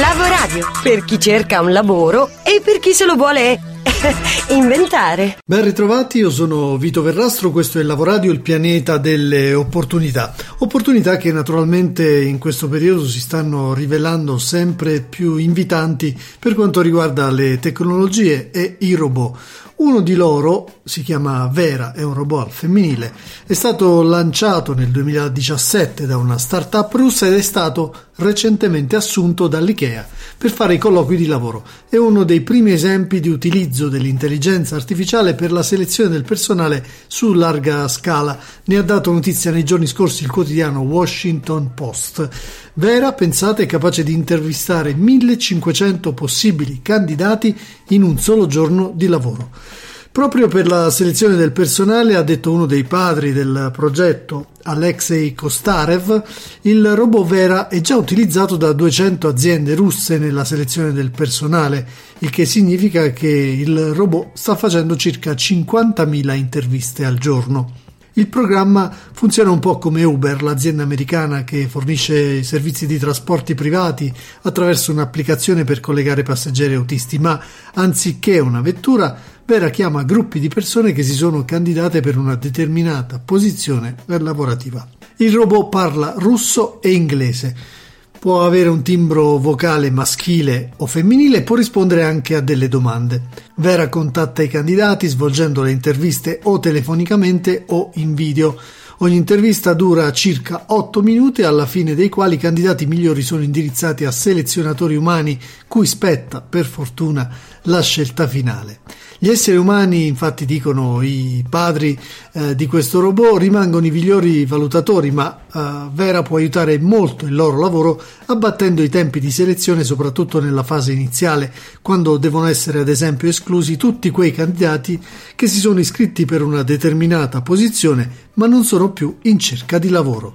Lavoradio, per chi cerca un lavoro e per chi se lo vuole inventare. Ben ritrovati, io sono Vito Verrastro, questo è Lavoradio, il pianeta delle opportunità. Opportunità che naturalmente in questo periodo si stanno rivelando sempre più invitanti per quanto riguarda le tecnologie e i robot. Uno di loro si chiama Vera, è un robot al femminile, è stato lanciato nel 2017 da una startup russa ed è stato recentemente assunto dall'IKEA per fare i colloqui di lavoro. È uno dei primi esempi di utilizzo dell'intelligenza artificiale per la selezione del personale su larga scala. Ne ha dato notizia nei giorni scorsi il quotidiano Washington Post. Vera, pensate, è capace di intervistare 1500 possibili candidati in un solo giorno di lavoro. Proprio per la selezione del personale, ha detto uno dei padri del progetto, Alexei Kostarev, il robot Vera è già utilizzato da 200 aziende russe nella selezione del personale, il che significa che il robot sta facendo circa 50.000 interviste al giorno. Il programma funziona un po' come Uber, l'azienda americana che fornisce servizi di trasporti privati attraverso un'applicazione per collegare passeggeri e autisti, ma anziché una vettura, Vera chiama gruppi di persone che si sono candidate per una determinata posizione lavorativa. Il robot parla russo e inglese può avere un timbro vocale maschile o femminile e può rispondere anche a delle domande. Vera contatta i candidati svolgendo le interviste o telefonicamente o in video. Ogni intervista dura circa 8 minuti, alla fine dei quali i candidati migliori sono indirizzati a selezionatori umani cui spetta, per fortuna, la scelta finale. Gli esseri umani, infatti, dicono i padri eh, di questo robot, rimangono i migliori valutatori, ma eh, Vera può aiutare molto il loro lavoro abbattendo i tempi di selezione, soprattutto nella fase iniziale, quando devono essere ad esempio esclusi tutti quei candidati che si sono iscritti per una determinata posizione ma non sono più in cerca di lavoro.